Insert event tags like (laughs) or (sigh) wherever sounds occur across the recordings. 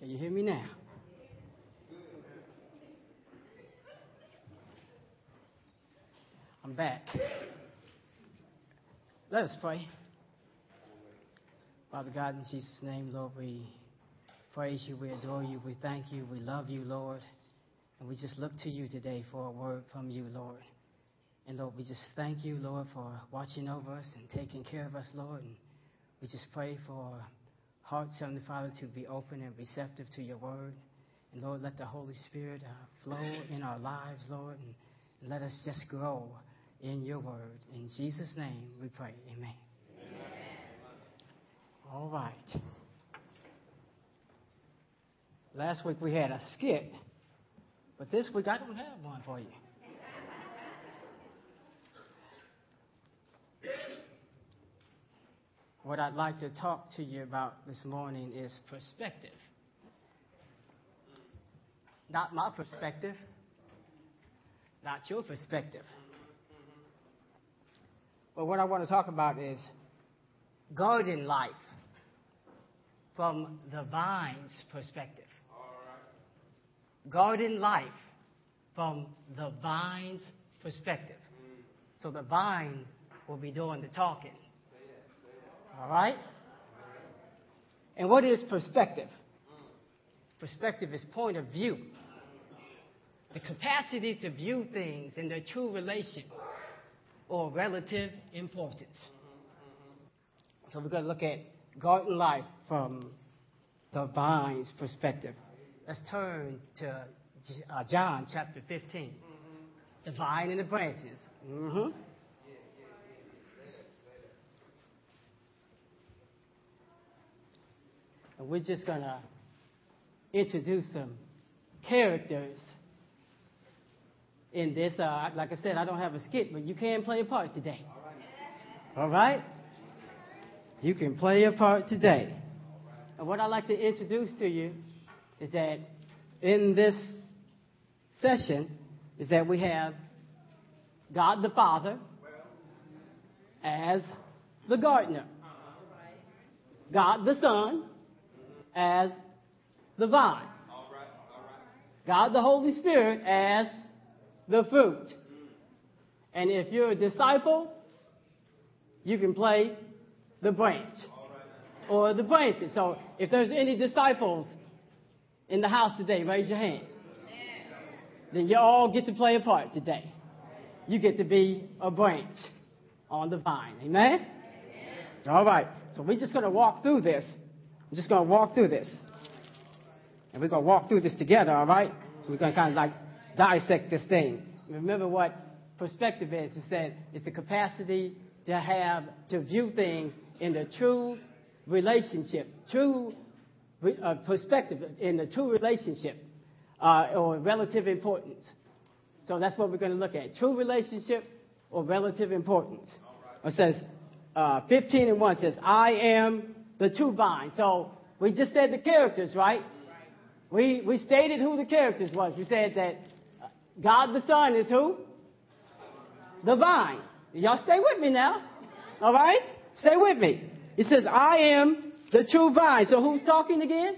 Can you hear me now? I'm back. Let us pray. Father God, in Jesus' name, Lord, we praise you, we adore you, we thank you, we love you, Lord. And we just look to you today for a word from you, Lord. And Lord, we just thank you, Lord, for watching over us and taking care of us, Lord. And we just pray for hearts, Heavenly Father, to be open and receptive to your word. And Lord, let the Holy Spirit uh, flow in our lives, Lord, and, let us just grow in your word. In Jesus' name we pray. Amen. Amen. All right. Last week we had a skit, but this week I don't have one for you. What I'd like to talk to you about this morning is perspective. Not my perspective, not your perspective. But what I want to talk about is garden life from the vine's perspective. Garden life from the vine's perspective. So the vine will be doing the talking. All right? And what is perspective? Perspective is point of view. The capacity to view things in their true relation or relative importance. So we're going to look at garden life from the vine's perspective. Let's turn to uh, John chapter 15. Mm-hmm. The vine and the branches. Mm-hmm. And we're just going to introduce some characters in this. Uh, like I said, I don't have a skit, but you can play a part today. All right? You can play a part today. And what I'd like to introduce to you is that in this session is that we have God the Father as the gardener. God the Son as the vine. God the Holy Spirit as the fruit. And if you're a disciple, you can play the branch or the branches. So if there's any disciples in the house today, raise your hand. Then you all get to play a part today. You get to be a branch on the vine. Amen? All right. So we're just going to walk through this we're just going to walk through this. And we're going to walk through this together, all right? We're going to kind of like dissect this thing. Remember what perspective is. It said it's the capacity to have, to view things in the true relationship, true uh, perspective, in the true relationship uh, or relative importance. So that's what we're going to look at. True relationship or relative importance. It says, uh, 15 and 1 says, I am the true vine. So we just said the characters, right? We, we stated who the characters was. We said that God the Son is who? The vine. Y'all stay with me now. All right? Stay with me. It says, I am the true vine. So who's talking again?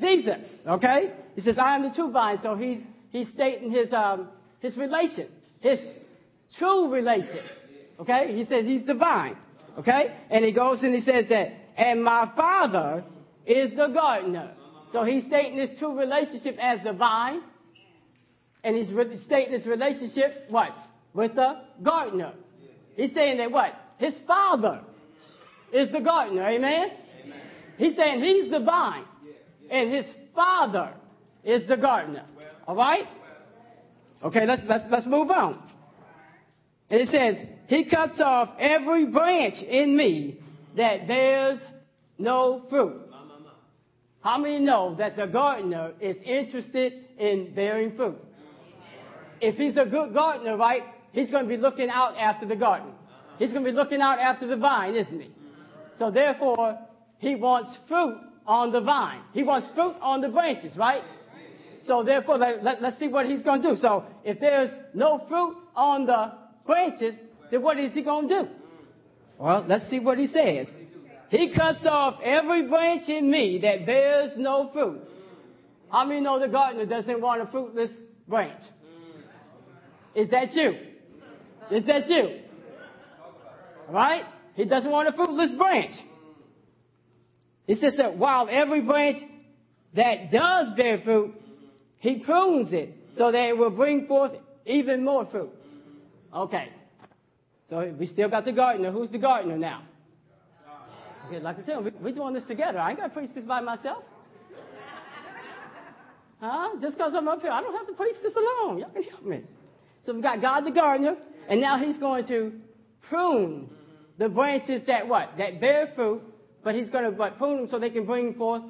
Jesus. Okay? He says, I am the true vine. So he's, he's stating his, um, his relation, his true relation. Okay? He says he's the vine. Okay? And he goes and he says that and my Father is the gardener. So he's stating this true relationship as the vine, and he's stating this relationship, what? With the gardener. He's saying that what? His Father is the gardener. Amen? Amen. He's saying he's the vine, and his Father is the gardener. All right? Okay, let's, let's, let's move on. And it says, He cuts off every branch in me that bears no fruit. How many know that the gardener is interested in bearing fruit? If he's a good gardener, right, he's going to be looking out after the garden. He's going to be looking out after the vine, isn't he? So therefore, he wants fruit on the vine. He wants fruit on the branches, right? So therefore, let, let, let's see what he's going to do. So if there's no fruit on the branches, then what is he going to do? Well, let's see what he says. He cuts off every branch in me that bears no fruit. How many know the gardener doesn't want a fruitless branch? Is that you? Is that you? Right? He doesn't want a fruitless branch. He says that while every branch that does bear fruit, he prunes it so that it will bring forth even more fruit. Okay. So we still got the gardener. Who's the gardener now? Okay, like I said, we're doing this together. I ain't got to preach this by myself. Huh? Just because I'm up here, I don't have to preach this alone. Y'all can help me. So we've got God the gardener, and now he's going to prune the branches that what? That bear fruit, but he's going to what, prune them so they can bring forth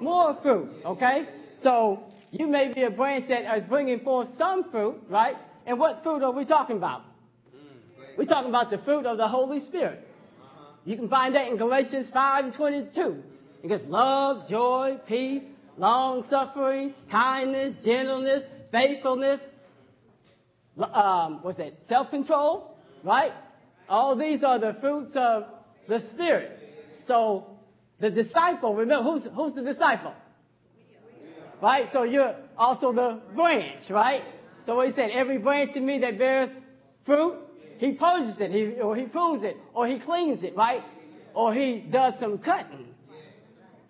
more fruit. Okay? So you may be a branch that is bringing forth some fruit, right? And what fruit are we talking about? We're talking about the fruit of the Holy Spirit. You can find that in Galatians 5 and 22. It goes love, joy, peace, long suffering, kindness, gentleness, faithfulness, um, what's that? Self control, right? All these are the fruits of the Spirit. So the disciple, remember who's who's the disciple? Right? So you're also the branch, right? So what he said, every branch in me that bears fruit, he purges it, he, or he prunes it, or he cleans it, right? Or he does some cutting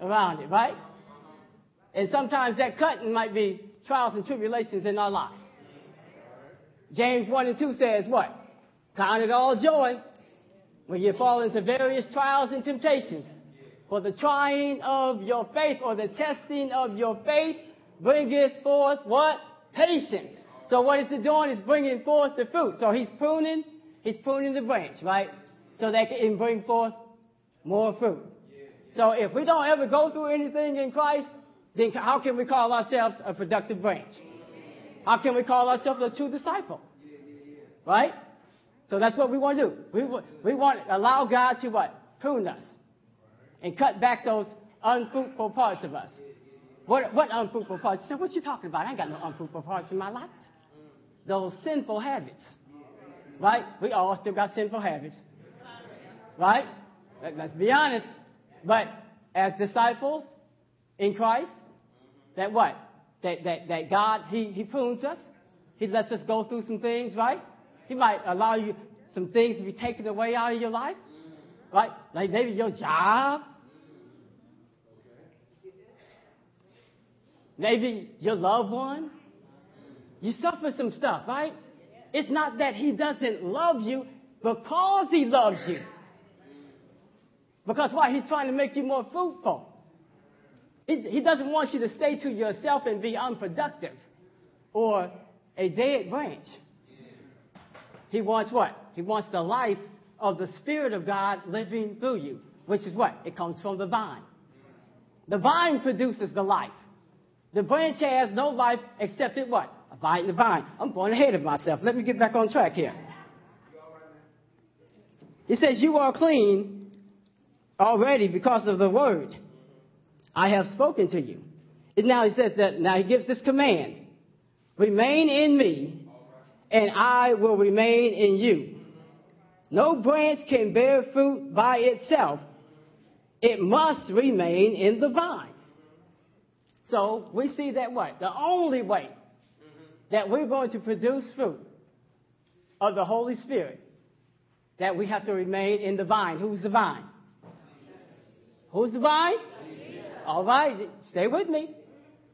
around it, right? And sometimes that cutting might be trials and tribulations in our lives. James 1 and 2 says what? Count it all joy when you fall into various trials and temptations. For the trying of your faith or the testing of your faith bringeth forth what? Patience. So what is it doing? It's bringing forth the fruit. So he's pruning, he's pruning the branch, right? So that it can bring forth more fruit. So if we don't ever go through anything in Christ, then how can we call ourselves a productive branch? How can we call ourselves a true disciple? Right? So that's what we want to do. We, we want to allow God to what? Prune us. And cut back those unfruitful parts of us. What, what unfruitful parts? So what you talking about? I ain't got no unfruitful parts in my life. Those sinful habits. Right? We all still got sinful habits. Right? Let's be honest. But as disciples in Christ, that what? That, that, that God, he, he prunes us. He lets us go through some things, right? He might allow you some things to be taken away out of your life, right? Like maybe your job. Maybe your loved one. You suffer some stuff, right? It's not that he doesn't love you because he loves you. Because why? He's trying to make you more fruitful. He doesn't want you to stay to yourself and be unproductive or a dead branch. He wants what? He wants the life of the Spirit of God living through you, which is what? It comes from the vine. The vine produces the life. The branch has no life except it what? Abide in the vine. I'm going ahead of myself. Let me get back on track here. He says, You are clean already because of the word I have spoken to you. And now he says that, now he gives this command remain in me, and I will remain in you. No branch can bear fruit by itself, it must remain in the vine. So we see that what? The only way that we're going to produce fruit of the Holy Spirit, that we have to remain in the vine. Who's the vine? Who's the vine? All right, stay with me.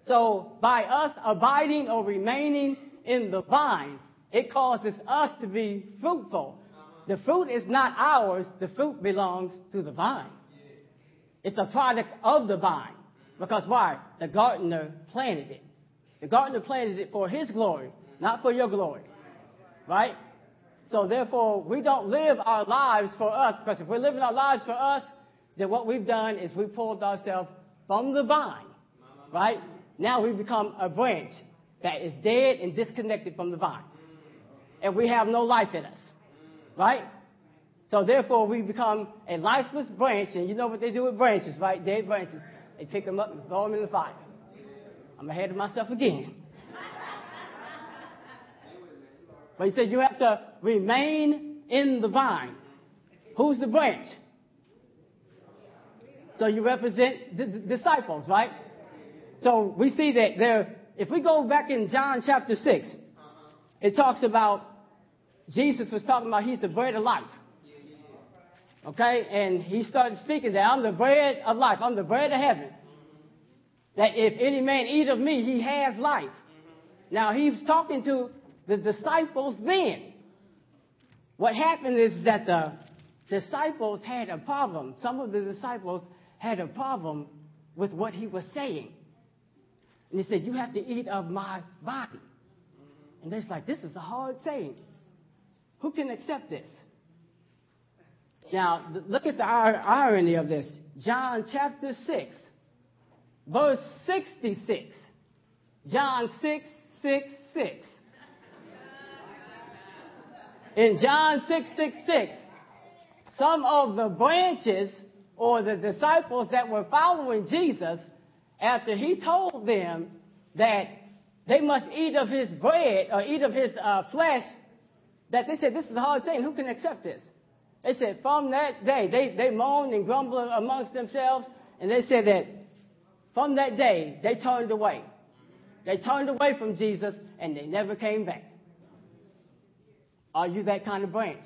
So by us abiding or remaining in the vine, it causes us to be fruitful. The fruit is not ours, the fruit belongs to the vine. It's a product of the vine. Because why? The gardener planted it. The gardener planted it for his glory, not for your glory. Right? So therefore, we don't live our lives for us, because if we're living our lives for us, then what we've done is we pulled ourselves from the vine, right? Now we become a branch that is dead and disconnected from the vine. And we have no life in us, right? So therefore we become a lifeless branch, and you know what they do with branches, right? Dead branches. They pick them up and throw them in the fire. I'm ahead of myself again. But he said you have to remain in the vine. Who's the branch? So you represent the, the disciples, right? So we see that there, if we go back in John chapter 6, it talks about Jesus was talking about he's the bread of life. Okay? And he started speaking that I'm the bread of life. I'm the bread of heaven. That if any man eat of me, he has life. Now he's talking to the disciples then. What happened is that the disciples had a problem. Some of the disciples had a problem with what he was saying. And he said, You have to eat of my body. And they're like, This is a hard saying. Who can accept this? Now, look at the irony of this. John chapter 6, verse 66. John 6, 6, 6. In John 6, 6, 6, some of the branches or the disciples that were following Jesus, after he told them that they must eat of his bread or eat of his uh, flesh, that they said, This is a hard saying. Who can accept this? They said, From that day, they, they moaned and grumbled amongst themselves, and they said that from that day, they turned away. They turned away from Jesus, and they never came back. Are you that kind of branch?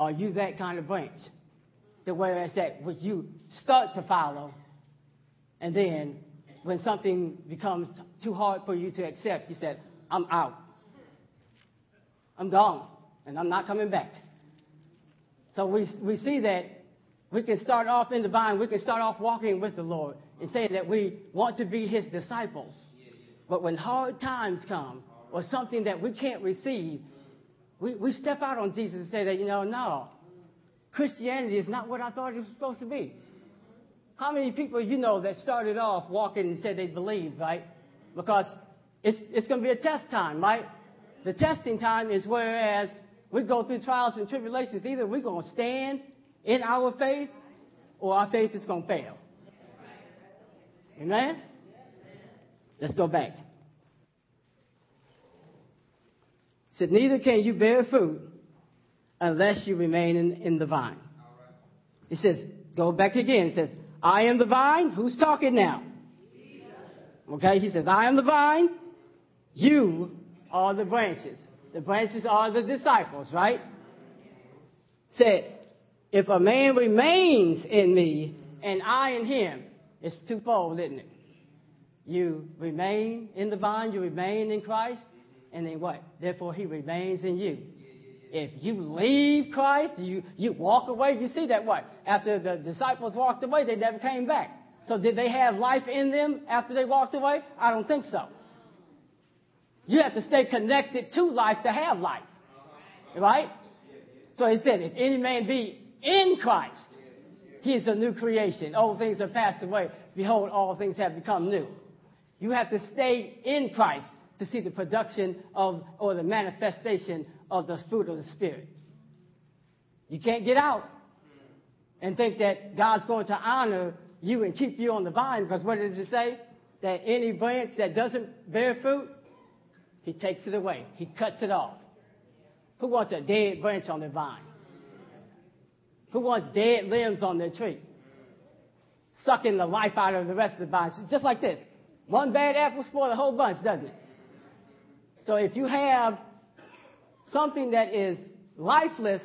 Are you that kind of branch? The way I said, would you start to follow, and then when something becomes too hard for you to accept, you said, I'm out. I'm gone, and I'm not coming back. So we, we see that we can start off in the vine, we can start off walking with the Lord and saying that we want to be His disciples. But when hard times come, or something that we can't receive, we, we step out on Jesus and say that, you know, no, Christianity is not what I thought it was supposed to be. How many people you know that started off walking and said they believed, right? Because it's, it's going to be a test time, right? The testing time is whereas we go through trials and tribulations, either we're going to stand in our faith or our faith is going to fail. Amen? Let's go back. He said, Neither can you bear fruit unless you remain in, in the vine. He says, Go back again. He says, I am the vine. Who's talking now? Okay, he says, I am the vine. You are the branches. The branches are the disciples, right? Said, if a man remains in me and I in him, it's twofold, isn't it? You remain in the vine, you remain in Christ, and then what? Therefore, he remains in you. If you leave Christ, you, you walk away, you see that what? After the disciples walked away, they never came back. So did they have life in them after they walked away? I don't think so. You have to stay connected to life to have life. Right? So he said, if any man be in Christ, he is a new creation. Old things have passed away. Behold, all things have become new. You have to stay in Christ to see the production of or the manifestation of the fruit of the Spirit. You can't get out and think that God's going to honor you and keep you on the vine because what does it say? That any branch that doesn't bear fruit, he takes it away. He cuts it off. Who wants a dead branch on the vine? Who wants dead limbs on their tree? Sucking the life out of the rest of the vine. Just like this. One bad apple spoils the whole bunch, doesn't it? So if you have something that is lifeless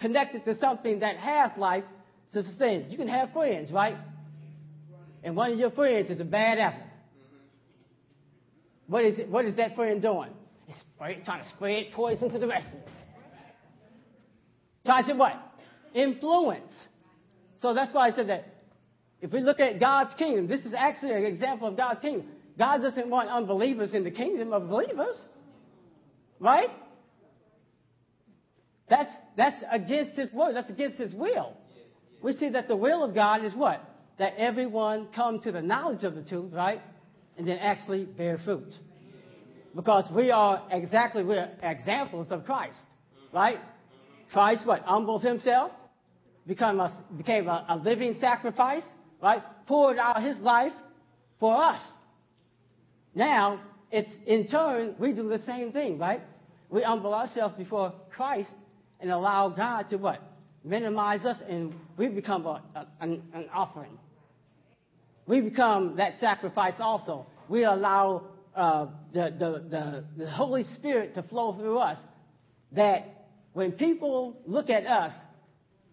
connected to something that has life to sustain, you can have friends, right? And one of your friends is a bad apple. What is it? What is that friend doing? It's trying to spread poison to the rest of them. Trying to what? Influence. So that's why I said that if we look at God's kingdom, this is actually an example of God's kingdom. God doesn't want unbelievers in the kingdom of believers. Right? That's, that's against his word. That's against his will. We see that the will of God is what? That everyone come to the knowledge of the truth, right? And then actually bear fruit. Because we are exactly, we're examples of Christ, right? Christ what? Humbled himself, become a, became a, a living sacrifice, right? Poured out his life for us. Now, it's in turn, we do the same thing, right? We humble ourselves before Christ and allow God to what? minimize us and we become a, a, an, an offering. We become that sacrifice also. We allow uh, the, the, the, the Holy Spirit to flow through us that when people look at us,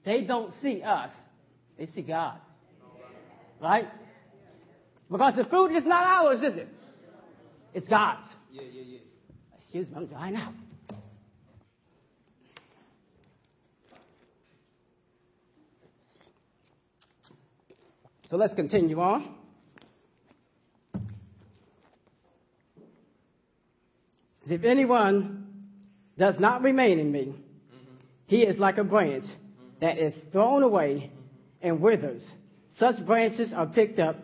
they don't see us, they see God. Right? Because the food is not ours, is it? It's God's. Yeah, yeah, yeah. Excuse me, I'm drying out. So let's continue on. If anyone does not remain in me, mm-hmm. he is like a branch that is thrown away and withers. Such branches are picked up,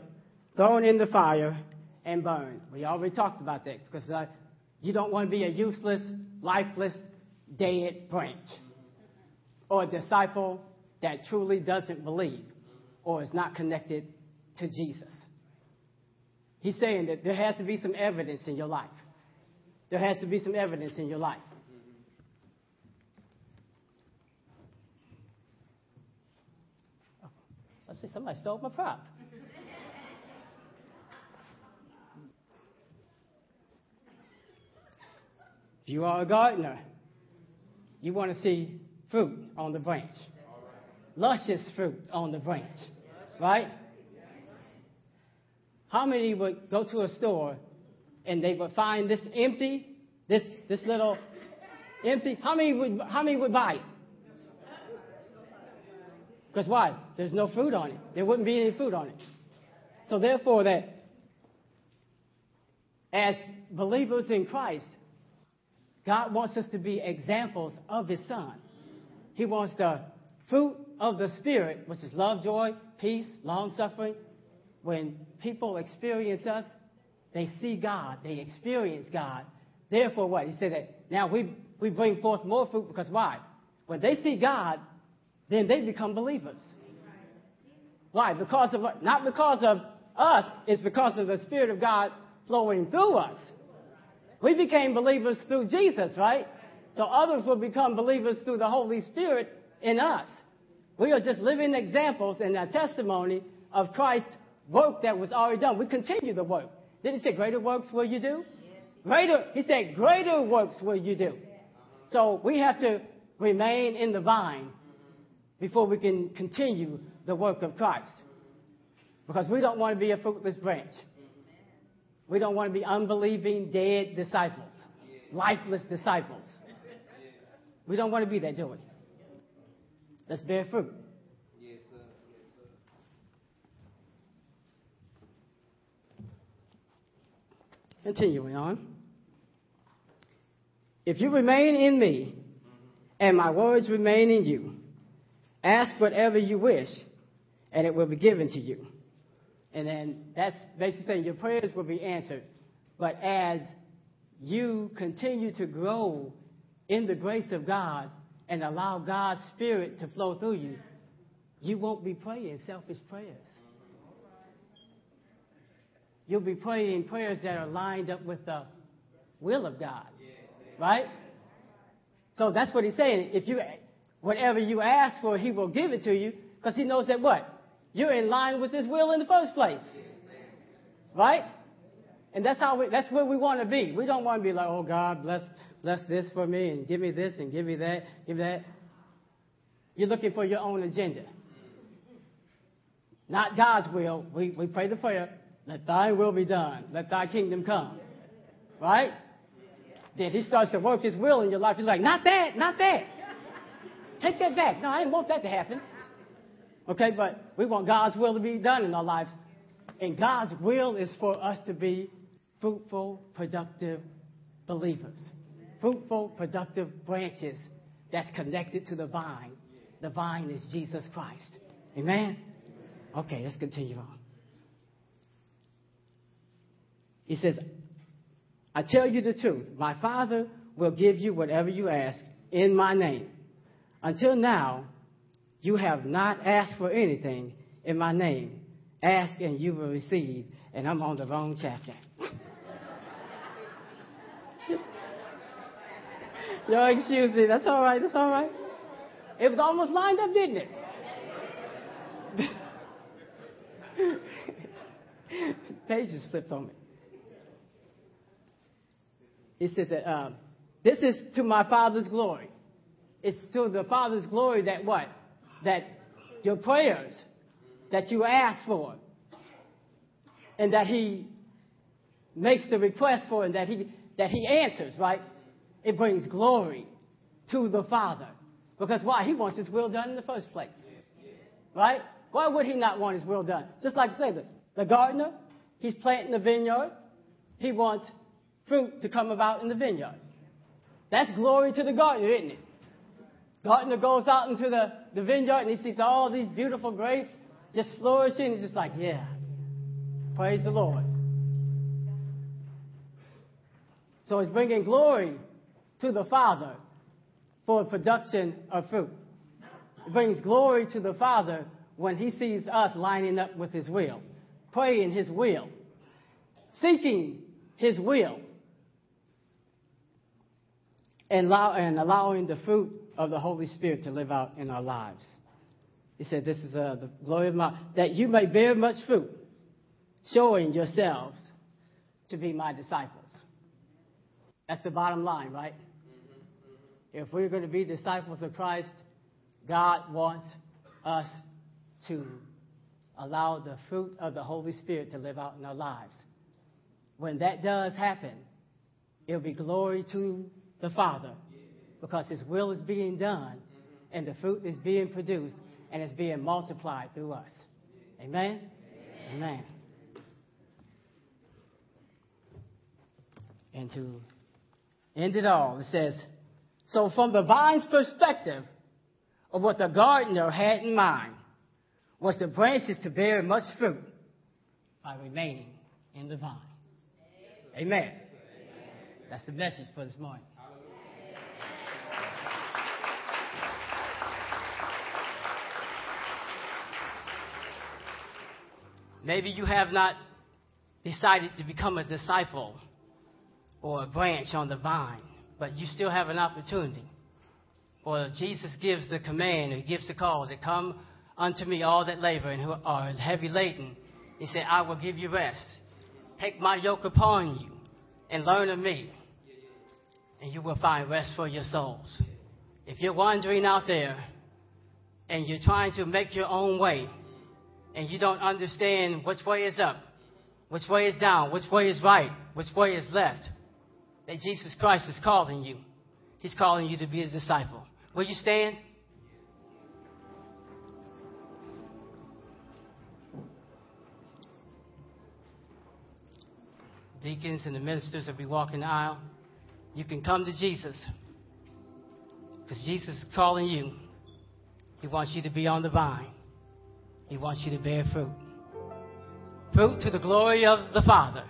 thrown in the fire, and burned. We already talked about that because uh, you don't want to be a useless, lifeless, dead branch or a disciple that truly doesn't believe or is not connected to Jesus. He's saying that there has to be some evidence in your life. There has to be some evidence in your life. I see somebody stole my prop. you are a gardener, you want to see fruit on the branch. Luscious fruit on the branch. Right? How many would go to a store and they would find this empty, this this little empty? How many would how many would buy it? Because why? There's no fruit on it. There wouldn't be any fruit on it. So therefore, that as believers in Christ, God wants us to be examples of His Son. He wants the fruit of the Spirit, which is love, joy, peace, long suffering. When people experience us, they see God, they experience God. Therefore, what? He said that now we, we bring forth more fruit because why? When they see God, then they become believers. Why? Because of what? not because of us, it's because of the Spirit of God flowing through us. We became believers through Jesus, right? So others will become believers through the Holy Spirit in us. We are just living examples and a testimony of Christ's work that was already done. We continue the work. Didn't he say greater works will you do? Greater, he said greater works will you do. So we have to remain in the vine before we can continue the work of Christ. Because we don't want to be a fruitless branch. We don't want to be unbelieving, dead disciples, lifeless disciples. We don't want to be that, do we? Let's bear fruit. Continuing on. If you remain in me, and my words remain in you, ask whatever you wish, and it will be given to you. And then that's basically saying your prayers will be answered. But as you continue to grow in the grace of God and allow God's Spirit to flow through you, you won't be praying selfish prayers. You'll be praying prayers that are lined up with the will of God. Right? So that's what he's saying. If you, whatever you ask for, he will give it to you because he knows that what? You're in line with his will in the first place. Right? And that's how we, that's where we want to be. We don't want to be like, oh God, bless, bless this for me and give me this and give me that, give me that. You're looking for your own agenda. Not God's will. We, we pray the prayer, let thy will be done. Let thy kingdom come. Right? Then he starts to work his will in your life. He's like, not that, not that. Take that back. No, I didn't want that to happen. Okay, but we want God's will to be done in our lives. And God's will is for us to be fruitful, productive believers. Fruitful, productive branches that's connected to the vine. The vine is Jesus Christ. Amen? Okay, let's continue on. He says, I tell you the truth. My Father will give you whatever you ask in my name. Until now, you have not asked for anything in my name. Ask and you will receive. And I'm on the wrong chapter. (laughs) Y'all excuse me. That's all right. That's all right. It was almost lined up, didn't it? (laughs) Pages flipped on me. It says that um, this is to my Father's glory. It's to the Father's glory that what? That your prayers that you ask for and that He makes the request for and that He, that He answers, right? It brings glory to the Father. Because why? He wants His will done in the first place. Right? Why would He not want His will done? Just like I say, the, the gardener, he's planting a vineyard. He wants fruit to come about in the vineyard. That's glory to the gardener, isn't it? Gardener goes out into the, the vineyard and he sees all these beautiful grapes just flourishing. He's just like, yeah, praise the Lord. So he's bringing glory to the Father for production of fruit. It brings glory to the Father when he sees us lining up with his will, praying his will, seeking his will, and, allow, and allowing the fruit of the Holy Spirit to live out in our lives. He said, This is uh, the glory of my, that you may bear much fruit, showing yourselves to be my disciples. That's the bottom line, right? If we're going to be disciples of Christ, God wants us to allow the fruit of the Holy Spirit to live out in our lives. When that does happen, it'll be glory to the Father because His will is being done mm-hmm. and the fruit is being produced and it's being multiplied through us. Amen? Amen. Amen. And to end it all, it says, so from the vine's perspective of what the gardener had in mind was the branches to bear much fruit by remaining in the vine. Amen. That's the message for this morning. Maybe you have not decided to become a disciple or a branch on the vine, but you still have an opportunity. For Jesus gives the command, He gives the call to come unto me, all that labor and who are heavy laden. He said, I will give you rest. Take my yoke upon you and learn of me, and you will find rest for your souls. If you're wandering out there and you're trying to make your own way, and you don't understand which way is up, which way is down, which way is right, which way is left, that Jesus Christ is calling you. He's calling you to be a disciple. Will you stand? Deacons and the ministers will be walking the aisle. You can come to Jesus because Jesus is calling you. He wants you to be on the vine. He wants you to bear fruit. Fruit to the glory of the Father.